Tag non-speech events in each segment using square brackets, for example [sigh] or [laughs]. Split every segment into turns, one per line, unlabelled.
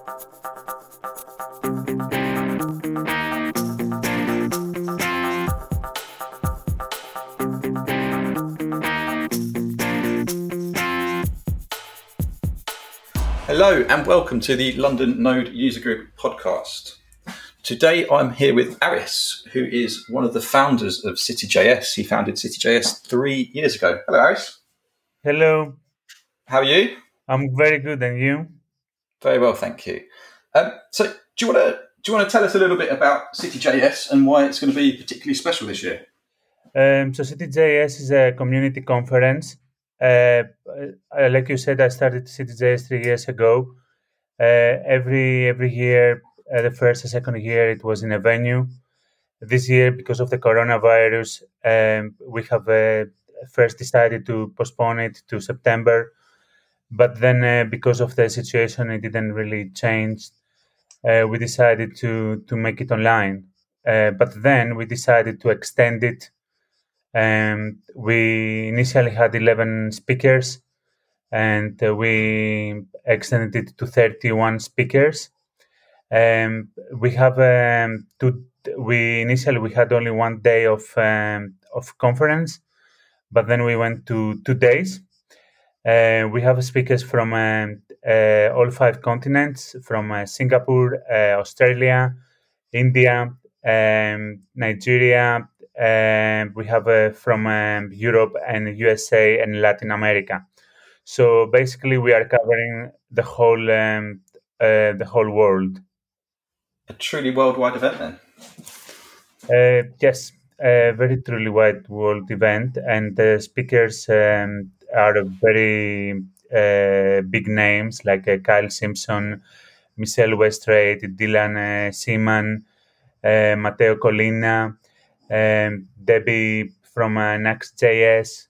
Hello and welcome to the London Node User Group podcast. Today I'm here with Aris, who is one of the founders of CityJS. He founded CityJS three years ago. Hello, Aris.
Hello.
How are you?
I'm very good, and you?
Very well, thank you. Um, so, do you want to do you want to tell us a little bit about CityJS and why it's going to be particularly special this year?
Um, so, CityJS is a community conference. Uh, uh, like you said, I started CityJS three years ago. Uh, every every year, uh, the first and second year, it was in a venue. This year, because of the coronavirus, um, we have uh, first decided to postpone it to September. But then, uh, because of the situation, it didn't really change. Uh, we decided to to make it online. Uh, but then we decided to extend it. And we initially had 11 speakers, and uh, we extended it to 31 speakers. Um, we have um, two. We initially we had only one day of um, of conference, but then we went to two days. Uh, we have speakers from um, uh, all five continents from uh, Singapore, uh, Australia, India, um, Nigeria. Um, we have uh, from um, Europe and USA and Latin America. So basically, we are covering the whole um, uh, the whole world.
A truly worldwide event, then.
yes, a very truly wide world event, and the speakers um, are very uh, big names like uh, Kyle Simpson, Michel Weststrate, Dylan uh, Schiemann, Matteo Collina, um, Debbie from uh, Nuxt.js.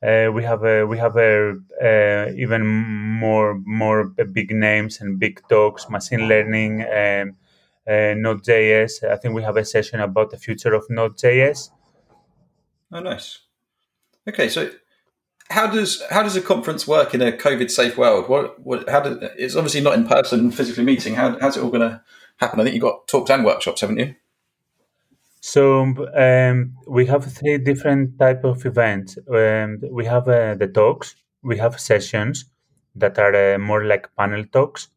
Uh, we have we have uh, even more more big names and big talks, machine learning, um, uh, Node.js. I think we have a session about the future of Node.js.
Oh, nice. Okay, so how does how does a conference work in a COVID safe world? What what how it's obviously not in person, physically meeting. How, how's it all going to happen? I think you've got talks and workshops, haven't you?
So um, we have three different type of events. Um, we have uh, the talks, we have sessions that are uh, more like panel talks.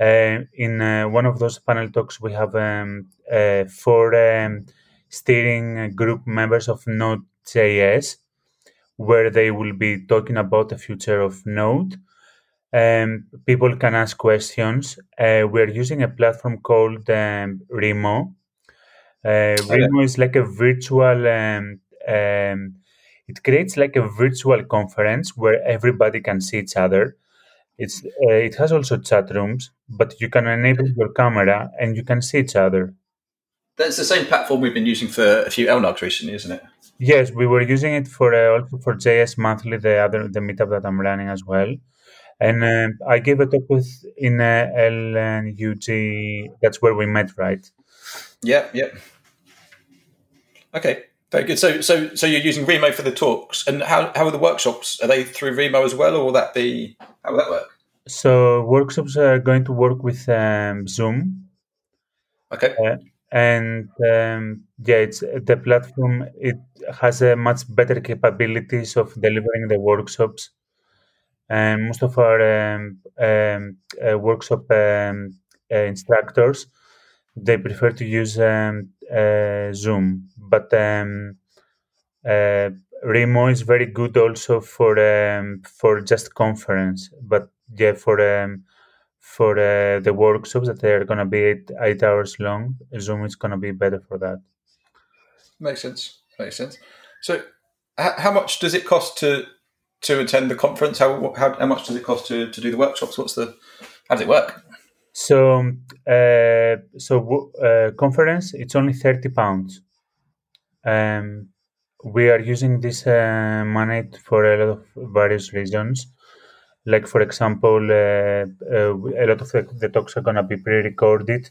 Uh, in one of those panel talks, we have um, uh, four um, steering group members of Node.js, where they will be talking about the future of Node. Um, people can ask questions. Uh, we're using a platform called um, Remo uh, Remo is like a virtual. Um, um, it creates like a virtual conference where everybody can see each other. It's uh, it has also chat rooms, but you can enable your camera and you can see each other.
That's the same platform we've been using for a few LNUGs recently, isn't it?
Yes, we were using it for uh, also for JS Monthly, the other the meetup that I'm running as well. And uh, I gave a talk with in uh, LNUG. That's where we met, right?
Yep, yep. Okay, very good. So, so, so you're using Remo for the talks, and how how are the workshops? Are they through Remo as well, or will that be how will that work?
So workshops are going to work with um, Zoom.
Okay.
Uh, and um, yeah, it's the platform. It has a much better capabilities of delivering the workshops, and most of our um, um, uh, workshop um, uh, instructors they prefer to use um, uh, Zoom, but um, uh, Remo is very good also for for just conference. But yeah, for for uh, the workshops that they are going to be eight, eight hours long, Zoom is going to be better for that.
Makes sense. Makes sense. So, h- how much does it cost to to attend the conference? How how, how much does it cost to, to do the workshops? What's the how does it work?
So, uh, so uh, conference it's only thirty pounds. Um, we are using this uh, money for a lot of various reasons. Like for example, uh, uh, a lot of the, the talks are gonna be pre-recorded,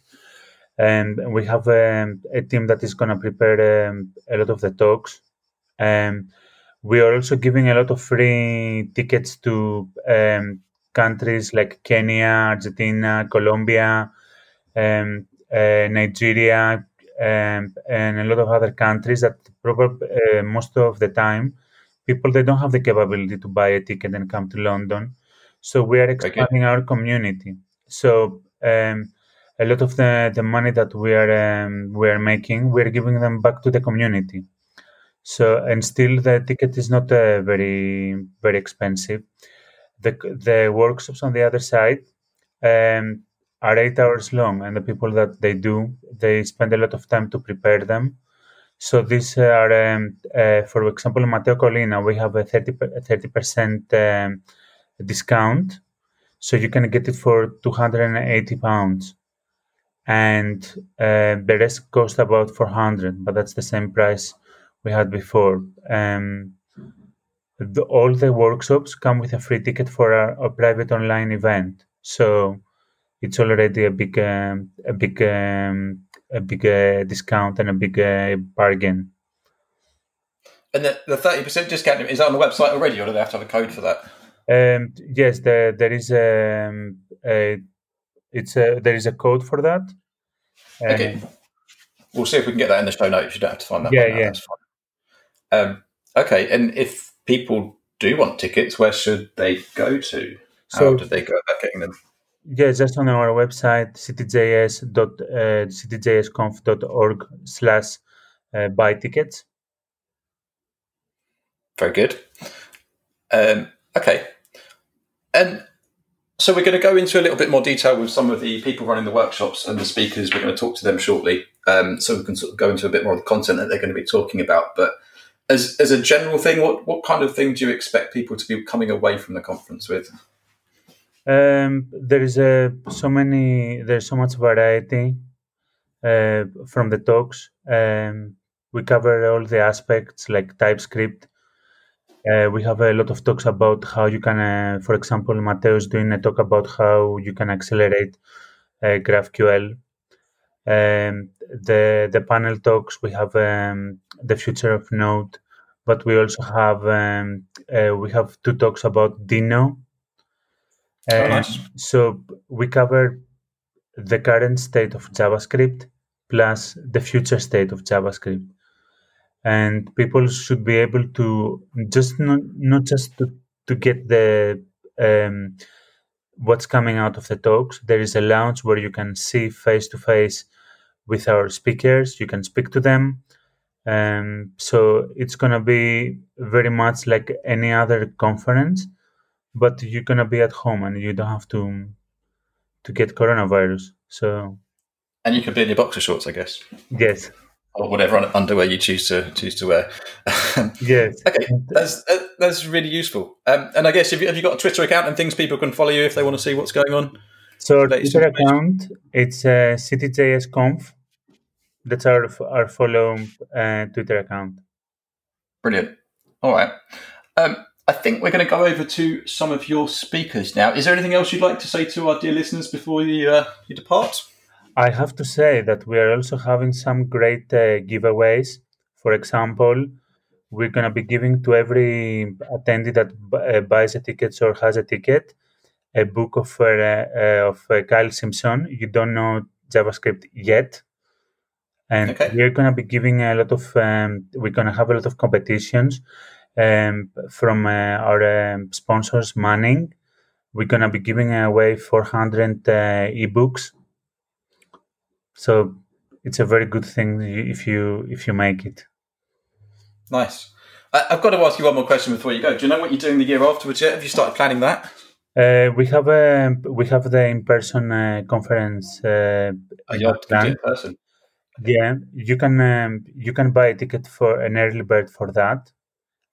and we have um, a team that is gonna prepare um, a lot of the talks. Um, we are also giving a lot of free tickets to um, countries like Kenya, Argentina, Colombia, um, uh, Nigeria, um, and a lot of other countries that probably uh, most of the time people they don't have the capability to buy a ticket and come to London. So we are expanding okay. our community. So um, a lot of the, the money that we are um, we are making, we are giving them back to the community. So and still the ticket is not uh, very very expensive. The the workshops on the other side um, are eight hours long, and the people that they do they spend a lot of time to prepare them. So these are, um, uh, for example, Matteo Collina, we have a 30 percent um, discount, so you can get it for 280 pounds. And uh, the rest cost about 400 but that's the same price we had before. Um, the, all the workshops come with a free ticket for a, a private online event. So it's already a big um, a big um, a big uh, discount and a big uh, bargain.
And the, the 30% discount is that on the website already or do they have to have a code for that
um, yes there, there is um, a, a it's a, there is a code for that.
Um, okay. We'll see if we can get that in the show notes. You don't have to find that.
Yeah, yeah. That's fine.
Um, okay, and if people do want tickets, where should they go to? How so, do they go about getting them?
Yeah, just on our website, cityjs dot uh, cityjsconf.org slash uh, buy tickets.
Very good. Um, okay. And so we're going to go into a little bit more detail with some of the people running the workshops and the speakers. We're going to talk to them shortly, um, so we can sort of go into a bit more of the content that they're going to be talking about. But as as a general thing, what what kind of thing do you expect people to be coming away from the conference with?
Um, there is a so many. There's so much variety uh, from the talks. Um, we cover all the aspects like TypeScript, uh, we have a lot of talks about how you can, uh, for example, Matteo is doing a talk about how you can accelerate uh, GraphQL. Um, the the panel talks we have um, the future of Node, but we also have um, uh, we have two talks about Deno.
Oh, nice.
So we cover the current state of JavaScript plus the future state of JavaScript and people should be able to just not not just to, to get the um, what's coming out of the talks. There is a lounge where you can see face to face with our speakers. You can speak to them. Um, so it's gonna be very much like any other conference, but you're gonna be at home and you don't have to to get coronavirus. So
and you can be in your boxer shorts, I guess.
Yes
or whatever underwear you choose to choose to wear. [laughs]
yes.
Okay, that's that's really useful. Um, and I guess have you, have you got a Twitter account and things people can follow you if they want to see what's going on?
So our Twitter account it's uh, cityjsconf. That's our our follow uh, Twitter account.
Brilliant. All right. Um, I think we're going to go over to some of your speakers now. Is there anything else you'd like to say to our dear listeners before you uh, you depart?
I have to say that we are also having some great uh, giveaways. For example, we're going to be giving to every attendee that uh, buys a ticket or has a ticket a book of uh, uh of uh, Kyle Simpson. You don't know JavaScript yet, and okay. we're going to be giving a lot of. Um, we're going to have a lot of competitions um, from uh, our um, sponsors, Manning. We're going to be giving away 400 ebooks so it's a very good thing if you if you make it.
Nice. I've got to ask you one more question before you go. Do you know what you're doing the year afterwards yet? Have you started planning that?
Uh, we have a we have the in person uh, conference. Uh,
oh, you in person.
Yeah, you can um, you can buy a ticket for an early bird for that,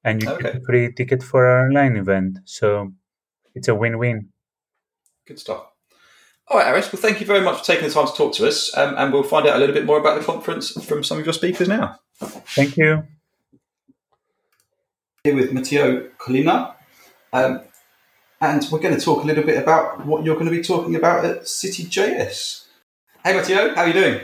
and you okay. get a free ticket for our online event. So it's a win win.
Good stuff. All right, Aris. Well, thank you very much for taking the time to talk to us, um, and we'll find out a little bit more about the conference from some of your speakers now.
Thank you.
Here with Matteo Collina, um, and we're going to talk a little bit about what you're going to be talking about at CityJS. Hey, Matteo, how are you doing?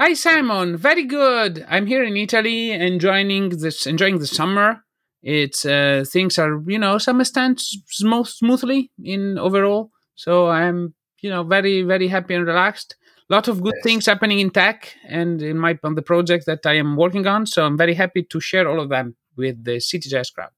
Hi, Simon. Very good. I'm here in Italy, enjoying this, enjoying the summer. It's uh, things are you know some stand smooth, smoothly in overall. So I'm you know very very happy and relaxed. Lot of good
Yes.
things happening in tech and in my on the project that I am working on. So I'm very happy to share all of them with the CityJS crowd.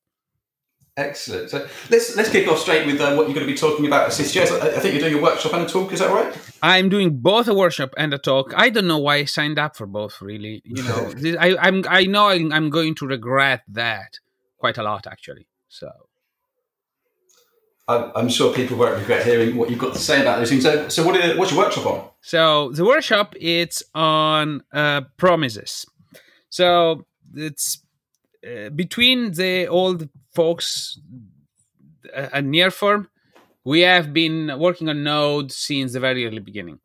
Excellent. So let's let's kick off straight with uh, what you're going to be talking about at CityJS. I, I think you're doing a workshop and a talk. Is that right?
I'm doing both a workshop and a talk. I don't know why I signed up for both. Really, you know, [laughs] this, I, I'm I know I'm, I'm going to regret that quite a lot actually. So
I'm, sure people won't regret hearing what you've got to say about those things. So, so what are, what's your workshop on?
so the workshop it's on uh, promises. So it's uh, between the old folks uh, at Nearform, we have been working on Node since the very early beginning,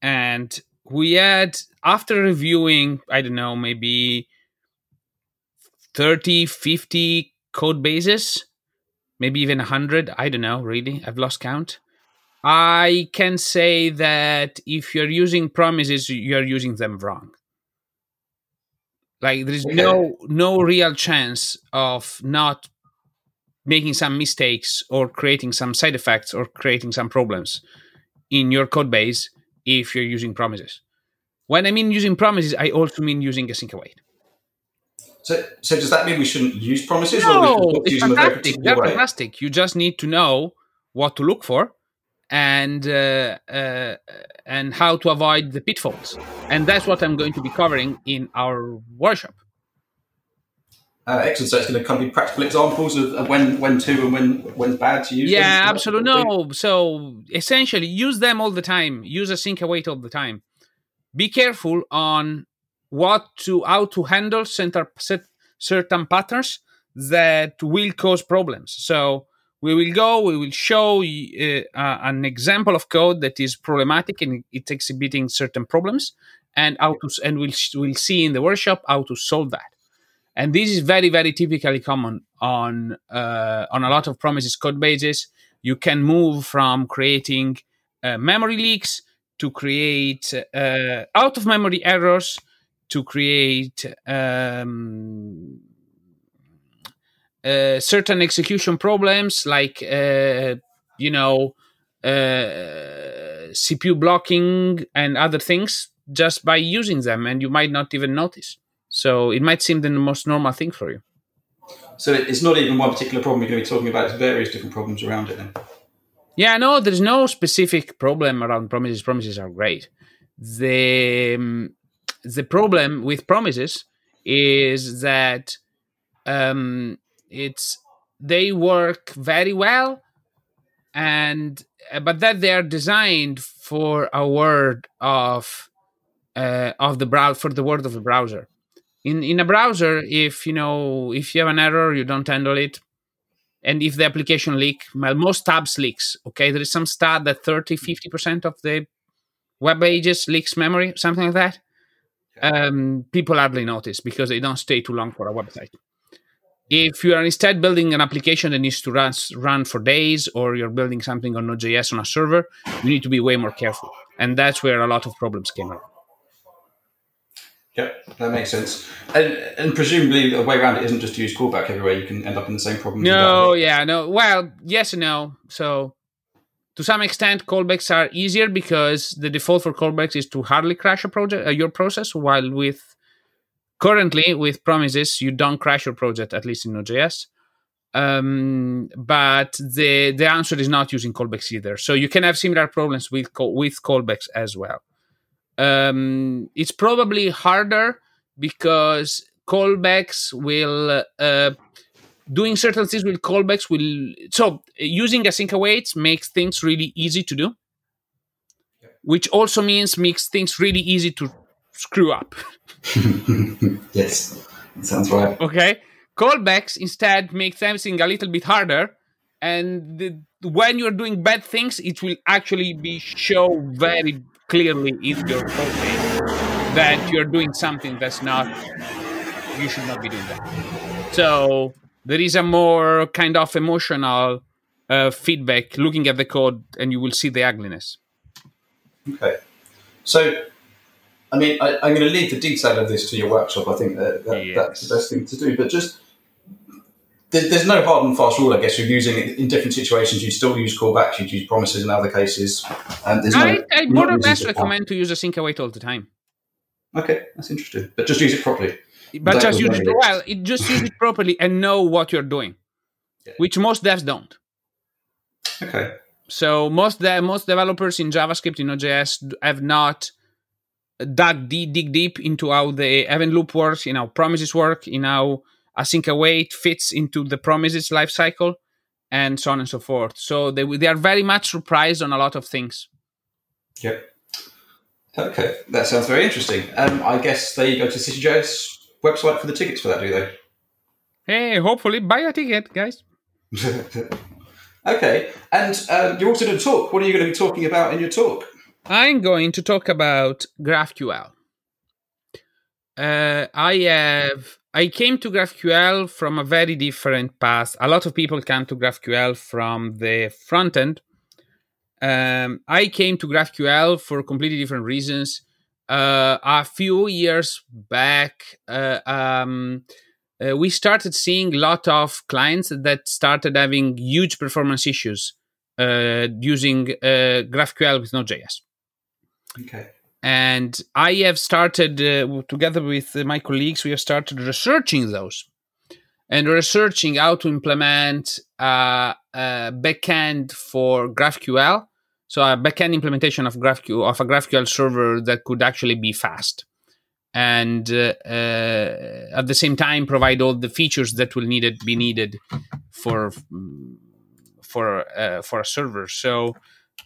and we had after reviewing I don't know maybe 30, 50 code bases, maybe even 100. I don't know, really. I've lost count. I can say that if you're using promises, you're using them wrong. Like there is
Okay.
no no real chance of not making some mistakes or creating some side effects or creating some problems in your code base if you're using promises. When I mean using promises, I also mean using async await.
So, so does that mean we shouldn't use promises, or we
No,
should
it's
use them a very
fantastic. They're
way?
fantastic. You just need to know what to look for and uh, uh, and how to avoid the pitfalls. And that's what I'm going to be covering in our workshop.
Uh, excellent. So it's going to come with practical examples of, of when when to and when when's bad to use.
Yeah, absolutely.
what we're doing?
No, so essentially, use them all the time. Use async await all the time. Be careful on what to how to handle certain patterns that will cause problems. So we will go. We will show uh, an example of code that is problematic and it's exhibiting certain problems, and how to and we'll we'll see in the workshop how to solve that and this is very very typically common on uh, on a lot of promises code bases you can move from creating uh, memory leaks to create uh, out of memory errors to create um, uh, certain execution problems like uh, you know uh, cpu blocking and other things just by using them and you might not even notice so it might seem the most normal thing for you.
So it's not even one particular problem you're going to be talking about. It's various different problems around it. Then.
Yeah, no, there's no specific problem around promises. Promises are great. The um, the problem with promises is that um, it's they work very well, and uh, but that they are designed for a word of uh, of the brow for the word of the browser. In in a browser, if you know if you have an error, you don't handle it, and if the application leak well most tabs leaks okay there is some stat that 30 50% of the web pages leaks memory something like that um, people hardly notice because they don't stay too long for a website if you are instead building an application that needs to run, run for days or you're building something on node.js on a server you need to be way more careful and that's where a lot of problems came up.
Yep, that makes sense. And, and presumably the way around it isn't just to use callback everywhere. You can end up in the same problem.
No, yeah, no. Well, yes and no. So, to some extent, callbacks are easier because the default for callbacks is to hardly crash a project, uh, your process. While with currently with promises, you don't crash your project, at least in Node.js. Um, but the the answer is not using callbacks either. So you can have similar problems with with callbacks as well. Um, it's probably harder because callbacks will uh, doing certain things with callbacks will so using async awaits makes things really easy to do. Which also means makes things really easy to screw up. [laughs]
Yes, sounds right.
okay? Callbacks instead make everything a little bit harder and the, when you're doing bad things it will actually be show very clearly in your code that you're doing something that's not you should not be doing that. So there is a more kind of emotional uh, feedback looking at the code and you will see the ugliness
Okay. So, I mean, I, I'm going to leave the detail of this to your workshop. I think that, that that's the best thing to do. But just there, there's no hard and fast rule, I guess. You're using it in different situations. You still use callbacks. You use promises in other cases. Um, there's no,
I, I more or less recommend to use a async await all the time.
Okay, that's interesting. But just use it properly.
But
That
just use it well. It just use it properly and know what you're doing,
Yeah.
which most devs don't.
Okay.
So most de- most developers in JavaScript in Node.js d- have not dug deep, dig deep into how the event loop works, in how promises work, in how async await fits into the promises lifecycle, and so on and so forth. So they they are very much surprised on a lot of things.
Yep. Okay, that sounds very interesting. Um, I guess there you go to CityJS website for the tickets for that, do they?
Hey, hopefully buy a ticket, guys. [laughs]
okay, and um, you're also doing a talk. What are you going to be talking about in your talk?
I'm going to talk about GraphQL. Uh, I have I came to GraphQL from a very different path. A lot of people come to GraphQL from the front end. Um, I came to GraphQL for completely different reasons. Uh, a few years back, uh, um, uh, we started seeing a lot of clients that started having huge performance issues uh, using uh, GraphQL with Node.js
Okay.
and I have started uh, together with my colleagues. We have started researching those and researching how to implement uh, a backend for GraphQL. So a backend implementation of GraphQL of a GraphQL server that could actually be fast, and uh, uh, at the same time provide all the features that will needed be needed for for uh, for a server. So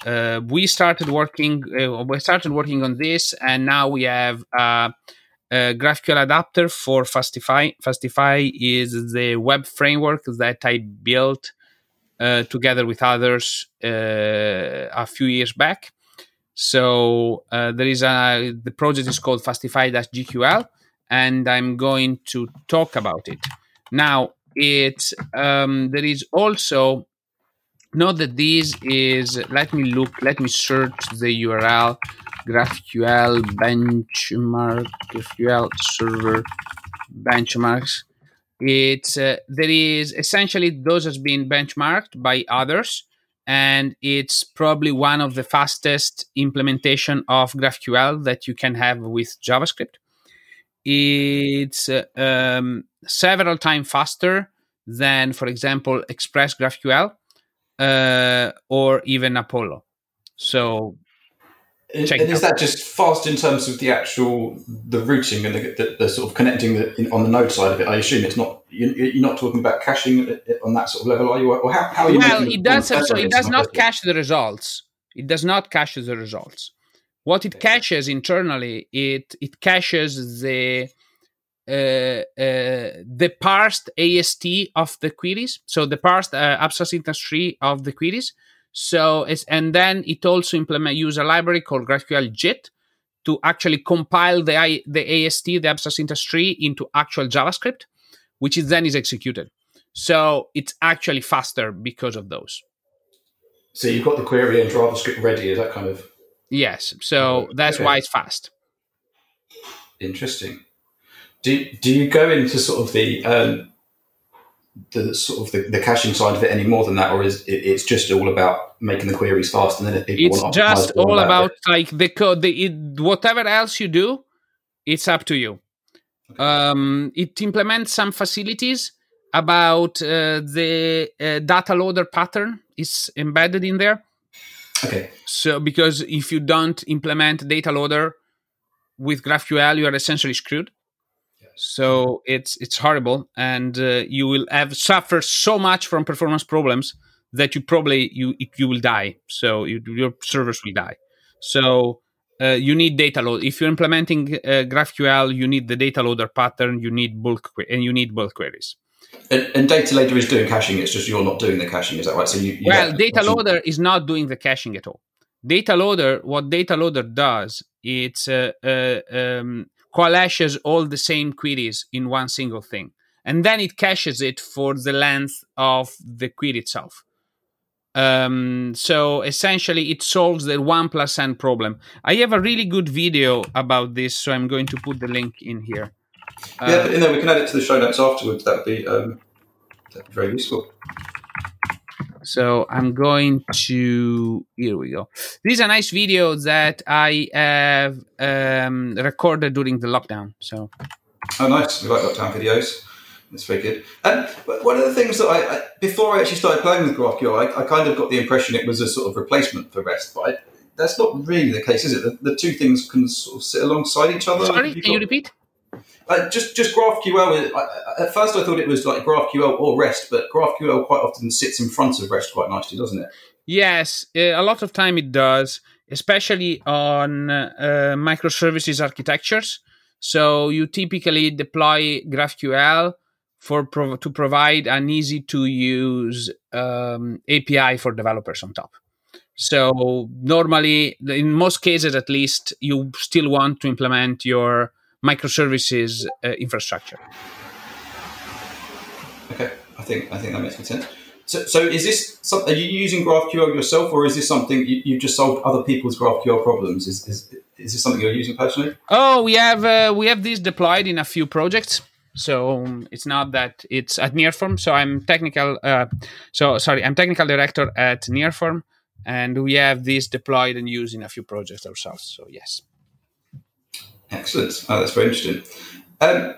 uh, we started working uh, we started working on this and now we have a graphql adapter for fastify fastify is the web framework that i built uh, together with others uh, a few years back. So uh, there is a the project is called fastify-gql and i'm going to talk about it. Now it's um, there is also note that this is let me look let me search the url graphql benchmark graphql server benchmarks it's uh, there is essentially those has been benchmarked by others and it's probably one of the fastest implementation of graphql that you can have with javascript it's uh, um, several times faster than for example express graphql uh, or even Apollo. So
And, and is that just fast in terms of the actual the routing and the, the, the sort of connecting the, in, on the node side of it? I assume it's not you, you're not talking about caching on that sort of level, are you? Or how, how are you?
well, it does so it does not cache the results. It does not cache the results. What it caches internally, it it caches the uh, uh, the parsed AST of the queries, so the parsed uh, abstract syntax tree of the queries. So it's and then it also implement use a library called GraphQL JIT to actually compile the I, the AST, the abstract syntax tree, into actual JavaScript, which is then is executed. So it's actually faster because of those.
So you've got the query and JavaScript ready. Is that kind of
Yes, so that's
Okay.
why it's fast.
interesting? Do do you go into sort of the um, the sort of the, the caching side of it any more than that, or is it, it's just all about making the queries fast and then if people
It's just all about
bit?
like the code. The, it, whatever else you do, it's up to you. Um, it implements some facilities about uh, the uh, data loader pattern is embedded in there.
Okay.
So because if you don't implement data loader with GraphQL, you are essentially screwed. So it's it's horrible, and uh, you will have suffer so much from performance problems that you probably you you will die. So you, your servers will die. So uh, you need data load. If you're implementing uh, GraphQL, you need the data loader pattern. You need bulk que- and you need bulk queries.
And, and data loader is doing caching. It's just you're not doing the caching. Is that right? So you, you
well data loader is not doing the caching at all data loader what data loader does it's uh, uh, um, coalesces all the same queries in one single thing and then it caches it for the length of the query itself um, so essentially it solves the one plus n problem i have a really good video about this so i'm going to put the link in here
Yeah, but in there we can add it to the show notes afterwards. That'd be um, That'd be very useful.
So I'm going to here we go. This is a nice video that I have um, recorded during the lockdown. So
Oh, nice. We like lockdown videos. That's very good. And one of the things that I, I before I actually started playing with GraphQL, I, I, kind of got the impression it was a sort of replacement for REST, but I, that's not really the case, is it? The, the, two things can sort of sit alongside each other.
Sorry, you can got, you repeat?
Uh, just just GraphQL. at first, I thought it was like GraphQL or REST, but GraphQL quite often sits in front of REST quite nicely, doesn't it?
Yes, a lot of time it does, especially on uh, microservices architectures. So you typically deploy GraphQL for to provide an easy to use um, API for developers on top. So normally, in most cases at least, you still want to implement your microservices uh, infrastructure.
Okay, I think I think that makes good sense. So, so is this something? Are you using GraphQL yourself, or is this something you, you just solved other people's GraphQL problems? Is, is is this something you're using personally?
Oh, we have uh, we have this deployed in a few projects. So um, it's not that it's at Nearform. So I'm technical. Uh, so sorry, I'm technical director at Nearform, and we have this deployed and used in a few projects ourselves. So yes.
Excellent. Oh, that's very interesting. Um,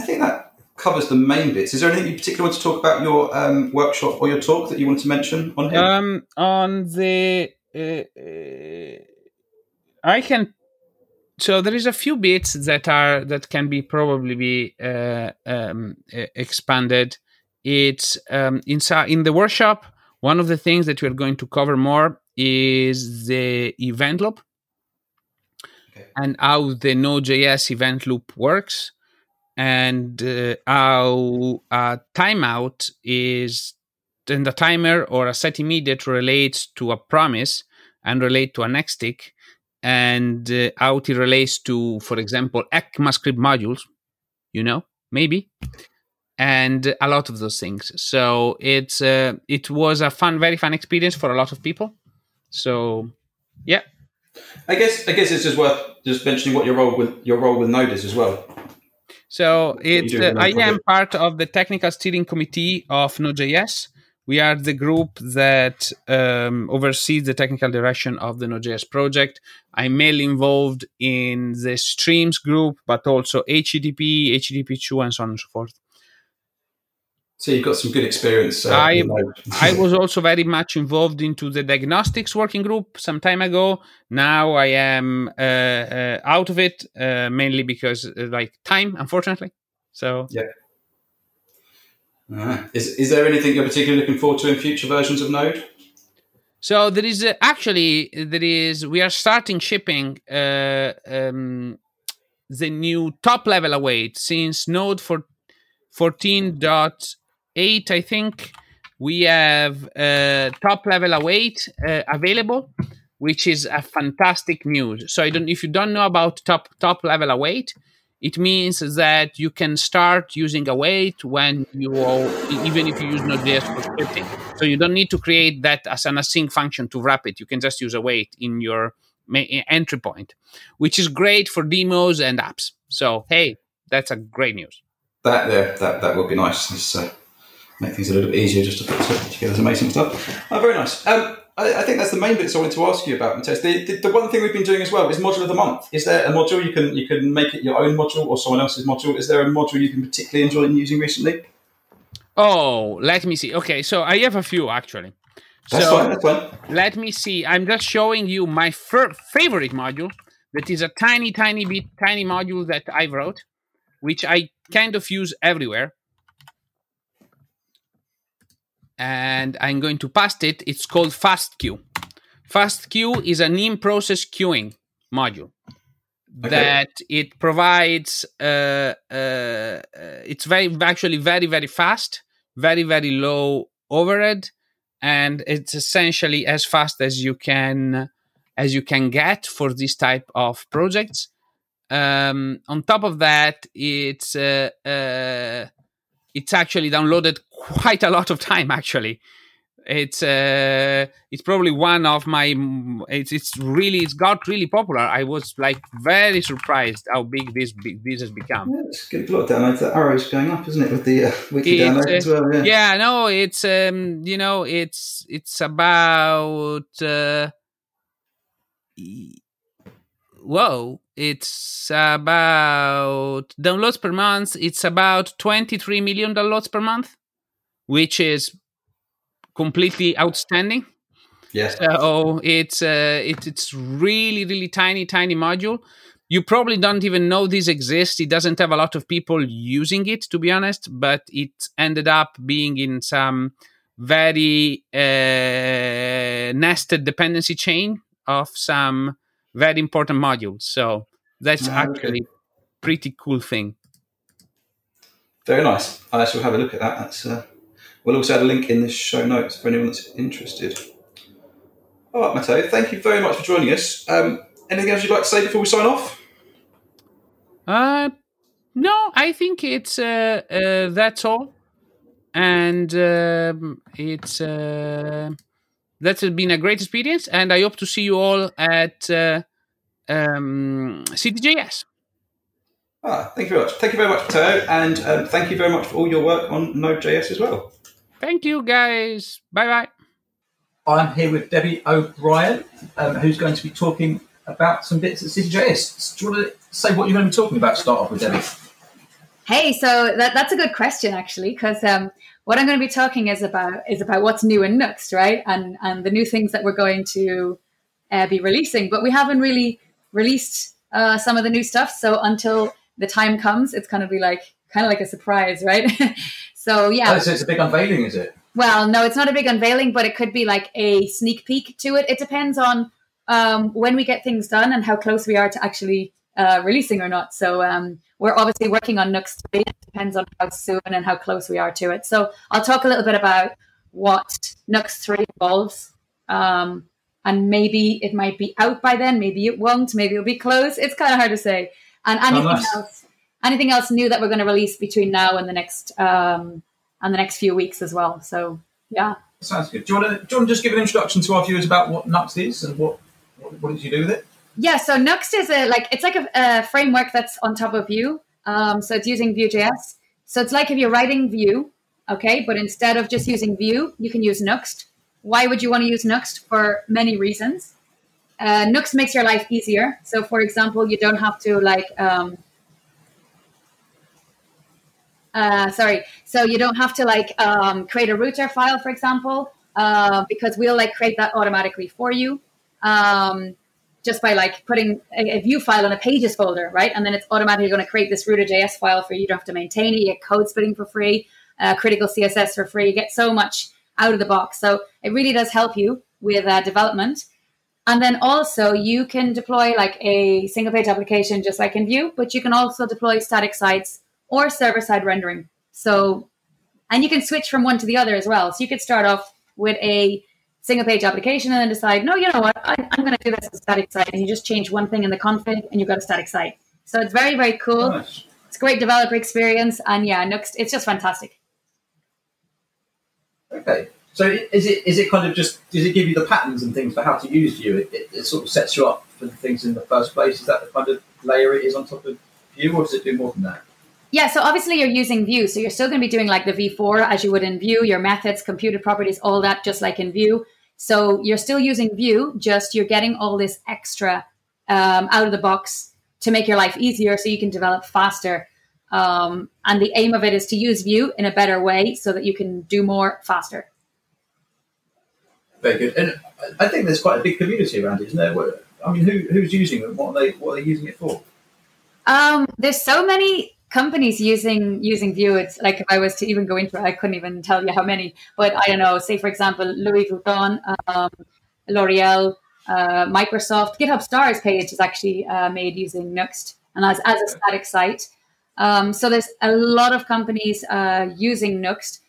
I think that covers the main bits. Is there anything you particularly want to talk about your um, workshop or your talk that you want to mention on here?
Um, on the, uh, uh, I can. So there is a few bits that are that can be probably be uh, um, expanded. It's um, inside in the workshop. One of the things that we're going to cover more is the event loop and how the Node.js event loop works and uh, how a timeout is and the timer or a set immediate relates to a promise and relate to a next tick and uh, how it relates to for example ECMAScript modules you know maybe and a lot of those things. So it's uh, it was a fun very fun experience for a lot of people. So yeah
I guess I guess it's just worth just mentioning what your role with your role with Node is as well.
So it's uh, I am part of the technical steering committee of Node.js. We are the group that um, oversees the technical direction of the Node.js project. I'm mainly involved in the streams group, but also HTTP, HTTP2, and so on and so forth.
So you've got some good experience. Uh,
I [laughs] I was also very much involved into the diagnostics working group some time ago. Now I am uh, uh, out of it uh, mainly because uh, like time, unfortunately. So
yeah. Uh, is is there anything you're particularly looking forward to in future versions of Node?
So there is actually there is we are starting shipping um, the new top level await since Node for 14 eight, I think, we have uh, top level await uh, available, which is a fantastic news. So I don't, if you don't know about top top level await, it means that you can start using await when you even if you use Node.js for scripting. So you don't need to create that as an async function to wrap it. You can just use await in your entry point, which is great for demos and apps. So hey, that's a great news.
That yeah, that that would be nice. Make things a little bit easier just to put together some amazing stuff. Oh, very nice. Um, I, I, think that's the main bits I wanted to ask you about, Matteo. The, the, the, one thing we've been doing as well is module of the month. Is there a module you can you can make it your own module or someone else's module? Is there a module you've been particularly enjoying using recently?
Oh, let me see. Okay, so I have a few actually.
That's
so
fine. That's fine.
Let me see. I'm just showing you my fir- favorite module. That is a tiny, tiny bit, tiny module that I wrote, which I kind of use everywhere and I'm going to paste it. It's called FastQ. FastQ is an in-process queuing module okay. that it provides. Uh, uh, it's very actually very very fast, very very low overhead, and it's essentially as fast as you can as you can get for this type of projects. Um, on top of that, it's uh, uh it's actually downloaded quite a lot of time actually it's uh, it's probably one of my. It's it's really it's got really popular. I was like very surprised how big this this has become.
Yeah, it's good. A lot downloads. The arrow's going up, isn't it, with the uh, wiki
It's,
download
uh,
as well? Yeah.
Yeah, no, it's um, you know, it's it's about uh, whoa, it's about downloads per month. It's about twenty three million downloads per month, which is completely outstanding.
Yes.
So it's uh, it's it's really really tiny tiny module. You probably don't even know this exists. It doesn't have a lot of people using it, to be honest. But it ended up being in some very uh, nested dependency chain of some very important module. So that's
Ah, okay.
actually pretty cool thing.
Very nice. I shall have a look at that. That's. Uh, we'll also add a link in the show notes for anyone that's interested. All right, Matteo. Thank you very much for joining us. Um, anything else you'd like to say before we sign off?
Uh, no, I think it's uh, uh, that's all, and um, it's uh, that's been a great experience, and I hope to see you all at uh, um, CityJS.
Ah, thank you very much. Thank you very much, Matteo, and um, thank you very much for all your work on Node.js as well.
Thank you, guys. Bye bye.
I'm here with Debbie O'Brien, um, who's going to be talking about some bits at CityJS. Do you want to say what you're going to be talking about? Start off with Debbie.
Hey, so that, that's a good question actually, because um, what I'm going to be talking is about is about what's new in Nuxt, right? And and the new things that we're going to uh, be releasing. But we haven't really released uh, some of the new stuff, so until the time comes, it's going to be like kind of like a surprise, right? [laughs] so yeah.
Oh, so it's a big unveiling, is it?
Well, no, it's not a big unveiling, but it could be like a sneak peek to it. It depends on um, when we get things done and how close we are to actually uh, releasing or not. So um, we're obviously working on Nuxt 3. It depends on how soon and how close we are to it. So I'll talk a little bit about what Nuxt 3 involves. Um, and maybe it might be out by then, maybe it won't, maybe it'll be close. It's kind of hard to say. And anything
nice.
else, anything else new that we're going to release between now and the next um, and the next few weeks as well. So yeah.
Sounds good. Do you want to, do you want to just give an introduction to our viewers about what Nuxt is and what, what, what did you do with it?
Yeah, so Nuxt is a like it's like a, a framework that's on top of Vue. Um, so it's using Vue.js. So it's like if you're writing Vue, okay, but instead of just using Vue, you can use Nuxt. Why would you want to use Nuxt? For many reasons. Uh, Nuxt makes your life easier. So, for example, you don't have to like. Um, uh, sorry, so you don't have to like um, create a router file, for example, uh, because we'll like create that automatically for you. Um, just by like putting a, vue file in a pages folder, right? And then it's automatically going to create this router.js file for you. You don't have to maintain it. You get code splitting for free, uh, critical CSS for free. You get so much out of the box. So it really does help you with uh, development. And then also you can deploy like a single page application just like in Vue, but you can also deploy static sites or server side rendering. So, and you can switch from one to the other as well. So you could start off with a single page application and then decide, no, you know what, I, I'm going to do this as a static site. And you just change one thing in the config and you've got a static site. So it's very, very cool.
Nice.
It's a great developer experience. And yeah, Nuxt, it's just fantastic.
Okay. So is it is it kind of just does it give you the patterns and things for how to use Vue? It, it, it sort of sets you up for the things in the first place. Is that the kind of layer it is on top of Vue, or does it do more than that?
Yeah, so obviously you're using Vue, so you're still going to be doing like the v-for as you would in Vue, your methods, computed properties, all that, just like in Vue. So you're still using Vue, just you're getting all this extra um, out of the box to make your life easier, so you can develop faster. Um, and the aim of it is to use Vue in a better way, so that you can do more faster.
Very good. And I think there's quite a big community around it, isn't there? I mean, who, who's using it? What are they what are they using it for?
Um, there's so many companies using using Vue. It's like if I was to even go into it, I couldn't even tell you how many. But I don't know. Say for example, Louis Vuitton, um, L'Oreal, uh, Microsoft, GitHub Stars page is actually uh, made using Nuxt and as as a static site. Um, so there's a lot of companies uh, using Nuxt,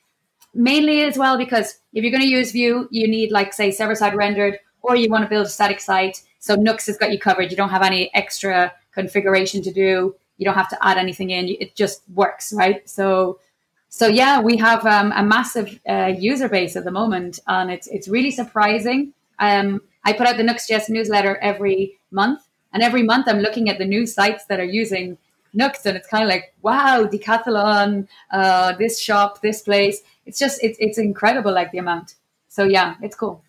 mainly as well because if you're going to use Vue, you need like say server side rendered, or you want to build a static site. So Nuxt has got you covered. You don't have any extra configuration to do. You don't have to add anything in. It just works, right? So so yeah, we have um, a massive uh, user base at the moment, and it's it's really surprising. Um, I put out the Nuxt.js newsletter every month, and every month I'm looking at the new sites that are using Nuxt, and it's kind of like, wow, Decathlon, uh, this shop, this place. It's just it's it's incredible, like the amount. So yeah, it's cool.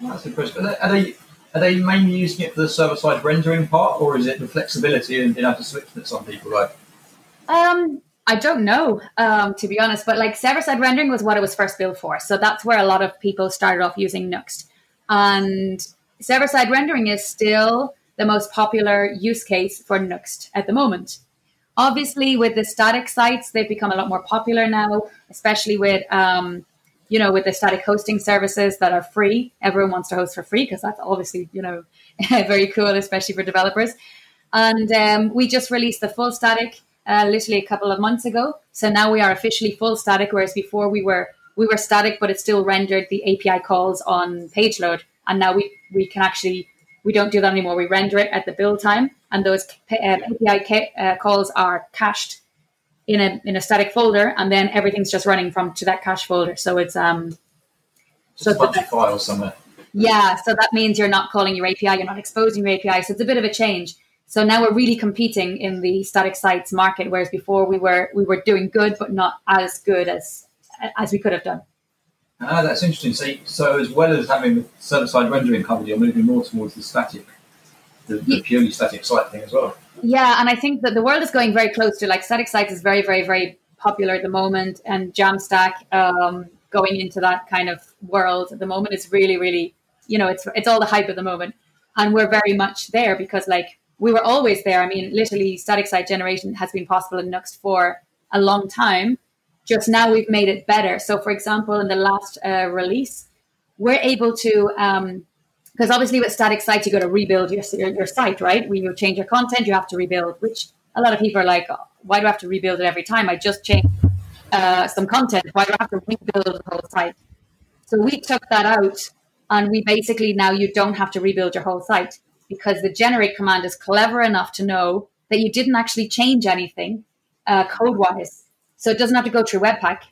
That's impressive. Are they, are they are they mainly using it for the server side rendering part, or is it the flexibility and being able to switch that some people like?
Um, I don't know, um, to be honest, but like server side rendering was what it was first built for. So that's where a lot of people started off using Nuxt. And server side rendering is still the most popular use case for Nuxt at the moment. Obviously, with the static sites, they've become a lot more popular now, especially with um, you know with the static hosting services that are free. Everyone wants to host for free because that's obviously you know [laughs] very cool, especially for developers. And um, we just released the full static uh, literally a couple of months ago. So now we are officially full static, whereas before we were we were static, but it still rendered the API calls on page load. And now we we can actually we don't do that anymore. We render it at the build time, and those uh, API uh, calls are cached in a in a static folder, and then everything's just running from to that cache folder. So it's um
so a bunch of files somewhere.
Yeah, so that means you're not calling your API, you're not exposing your API. So it's a bit of a change. So now we're really competing in the static sites market, whereas before we were we were doing good, but not as good as as we could have done.
Ah, that's interesting. So, so as well as having the server side rendering covered, you're moving more towards the static, the, the purely static site thing as well.
Yeah, and I think that the world is going very close to like static sites is very, very, very popular at the moment, and Jamstack um, going into that kind of world at the moment is really, really, you know, it's it's all the hype at the moment, and we're very much there because like we were always there. I mean, literally, static site generation has been possible in Nuxt for a long time. Just now, we've made it better. So, for example, in the last uh, release, we're able to, because um, obviously with static sites, you got to rebuild your, your, your site, right? When you change your content, you have to rebuild, which a lot of people are like, why do I have to rebuild it every time? I just change uh, some content. Why do I have to rebuild the whole site? So we took that out, and we basically now you don't have to rebuild your whole site because the generate command is clever enough to know that you didn't actually change anything uh, code wise. So it doesn't have to go through Webpack.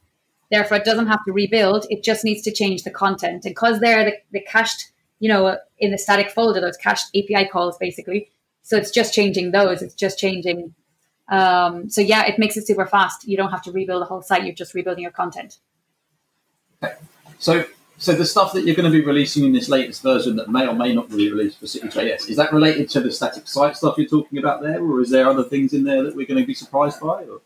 Therefore, it doesn't have to rebuild. It just needs to change the content. And because they're the, the cached, you know, in the static folder, those cached API calls basically. So it's just changing those. It's just changing. Um, so yeah, it makes it super fast. You don't have to rebuild the whole site. You're just rebuilding your content.
Okay. So so the stuff that you're going to be releasing in this latest version that may or may not be released for CityJS, is that related to the static site stuff you're talking about there, or is there other things in there that we're going to be surprised by? Or?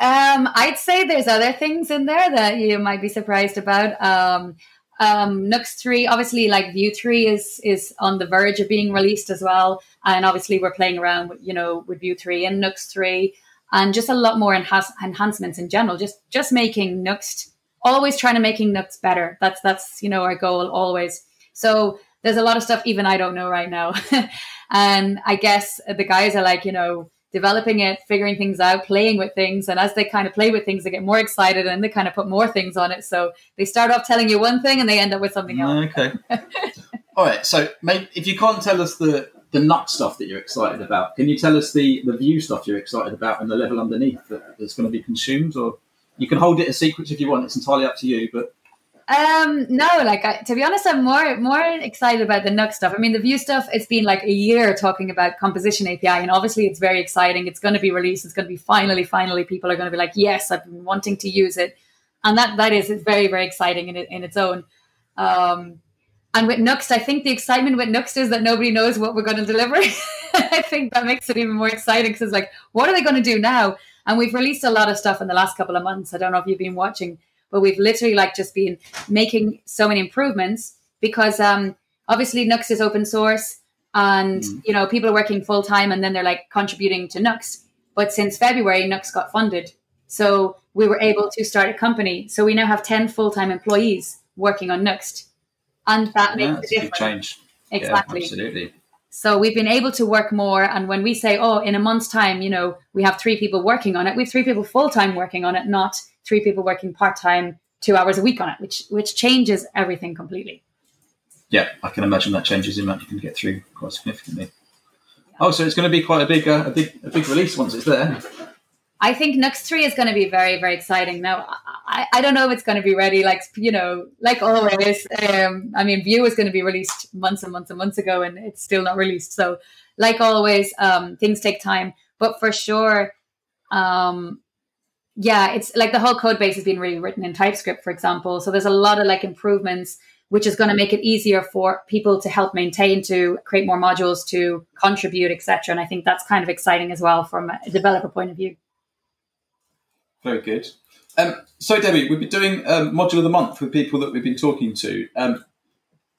Um, I'd say there's other things in there that you might be surprised about. Um, um, Nuxt three, obviously, like Vue three is is on the verge of being released as well, and obviously we're playing around, with, you know, with Vue three and Nuxt three, and just a lot more enha- enhancements in general. Just just making Nuxt always trying to making Nuxt better. That's that's you know our goal always. So there's a lot of stuff even I don't know right now, [laughs] and I guess the guys are like you know developing it, figuring things out, playing with things, and as they kind of play with things, they get more excited and they kind of put more things on it. So they start off telling you one thing and they end up with something else.
Okay. [laughs] All right. So maybe if you can't tell us the the Nuxt stuff that you're excited about, can you tell us the the Vue stuff you're excited about and the level underneath that, that's going to be consumed or? you can hold it a secret if you want. It's entirely up to you. But
um, no, like I, to be honest, I'm more more excited about the Nuxt stuff. I mean, the Vue stuff. It's been like a year talking about composition API, and obviously it's very exciting. It's going to be released. It's going to be finally, finally, people are going to be like, yes, I've been wanting to use it, and that that is very very exciting in in its own. Um, and with Nuxt, I think the excitement with Nuxt is that nobody knows what we're going to deliver. [laughs] I think that makes it even more exciting because it's like, what are they going to do now? And we've released a lot of stuff in the last couple of months. I don't know if you've been watching, but we've literally like just been making so many improvements because um, obviously Nuxt is open source and mm. you know people are working full time and then they're like contributing to Nuxt. But since February, Nuxt got funded, so we were able to start a company. So we now have ten full time employees working on Nuxt, and that
yeah,
makes a difference.
change.
Exactly.
Yeah, absolutely.
So we've been able to work more. And when we say, oh, in a month's time, you know, we have three people working on it, we have three people full time working on it, not three people working part time, two hours a week on it, which which changes everything completely.
Yeah, I can imagine that changes the amount you can get through quite significantly. Oh, so it's going to be quite a big, uh, a big, a big release once it's there.
I think Nuxt 3 is going to be very, very exciting. Now, I, I don't know if it's going to be ready, like, you know, like always. Um, I mean, Vue was going to be released months and months and months ago, and it's still not released. So, like always, um, things take time. But for sure, um, yeah, it's like the whole code base has been really written in TypeScript, for example. So there's a lot of like improvements, which is going to make it easier for people to help maintain, to create more modules, to contribute, etc. And I think that's kind of exciting as well from a developer point of view.
Very good. Um, so, Debbie, we've been doing um, module of the month with people that we've been talking to. Um,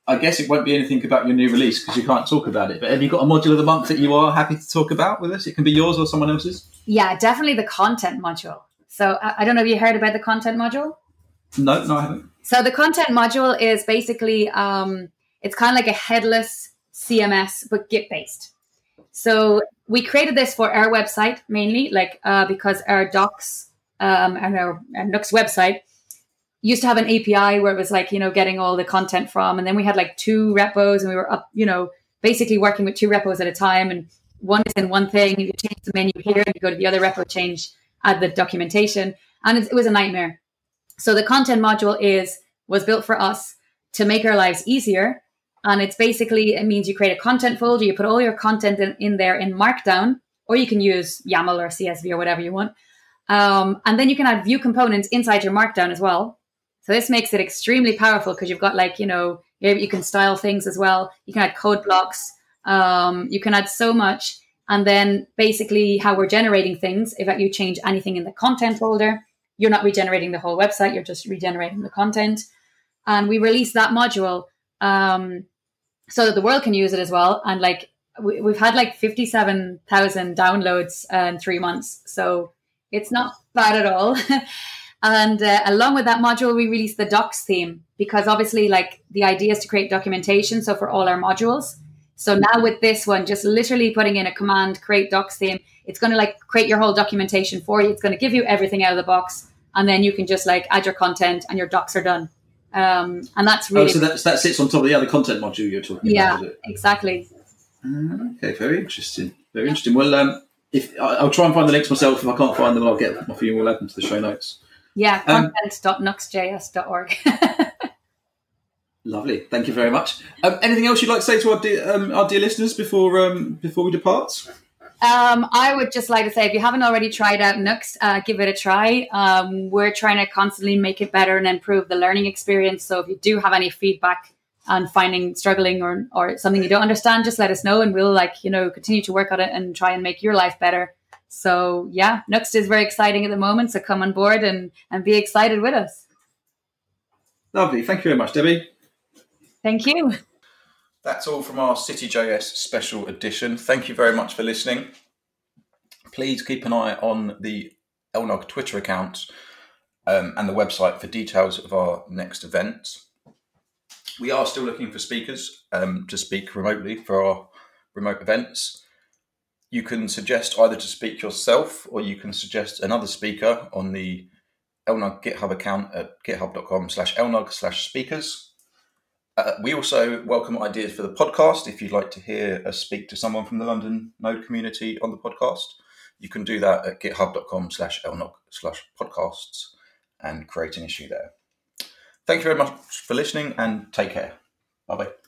I guess it won't be anything about your new release because you can't talk about it. But have you got a module of the month that you are happy to talk about with us? It can be yours or someone else's.
Yeah, definitely the content module. So I, I don't know if you heard about the content module.
No, no, I haven't.
So the content module is basically um, it's kind of like a headless CMS but Git based. So we created this for our website mainly, like uh, because our docs um, and our, our Nuxt website used to have an API where it was like, you know, getting all the content from. And then we had like two repos and we were up, you know, basically working with two repos at a time. And one is in one thing, you change the menu here and you go to the other repo, change, add the documentation. And it, it was a nightmare. So the content module is, was built for us to make our lives easier. And it's basically, it means you create a content folder, you put all your content in, in there in Markdown, or you can use YAML or CSV or whatever you want. Um, and then you can add Vue components inside your Markdown as well. So this makes it extremely powerful because you've got like, you know, you can style things as well. You can add code blocks. Um, you can add so much. And then basically how we're generating things, if you change anything in the content folder, you're not regenerating the whole website, you're just regenerating the content. And we released that module um, so that the world can use it as well. And like we, have had like 57,000 downloads uh, in three months. So it's not bad at all. [laughs] And uh, along with that module, we released the docs theme because obviously, like the idea is to create documentation. So for all our modules. So now with this one, just literally putting in a command, create docs theme, it's going to like create your whole documentation for you. It's going to give you everything out of the box. And then you can just like add your content and your docs are done. Um, and that's really.
Oh, so that, that sits on top of the other content module you're talking
yeah,
about.
Yeah, exactly.
Uh, okay, very interesting. Very interesting. Well, um, if I'll try and find the links myself. If I can't find them, I'll get them off you. We'll add them to the show notes.
Yeah, um, content.nuxtjs.org. [laughs]
lovely. Thank you very much. Um, anything else you'd like to say to our dear, um, our dear listeners before um, before we depart?
Um, I would just like to say, if you haven't already tried out Nuxt, uh, give it a try. Um, we're trying to constantly make it better and improve the learning experience. So if you do have any feedback on finding struggling or or something you don't understand, just let us know, and we'll like you know continue to work on it and try and make your life better. So yeah, Nuxt is very exciting at the moment. So come on board and and be excited with us.
Lovely. Thank you very much, Debbie.
Thank you.
That's all from our CityJS special edition. Thank you very much for listening. Please keep an eye on the LNUG Twitter account um, and the website for details of our next event. We are still looking for speakers um, to speak remotely for our remote events you can suggest either to speak yourself or you can suggest another speaker on the LNUG GitHub account at github.com slash lnug slash speakers. Uh, we also welcome ideas for the podcast. If you'd like to hear us speak to someone from the London Node community on the podcast, you can do that at github.com slash lnug slash podcasts and create an issue there. Thank you very much for listening and take care. Bye bye.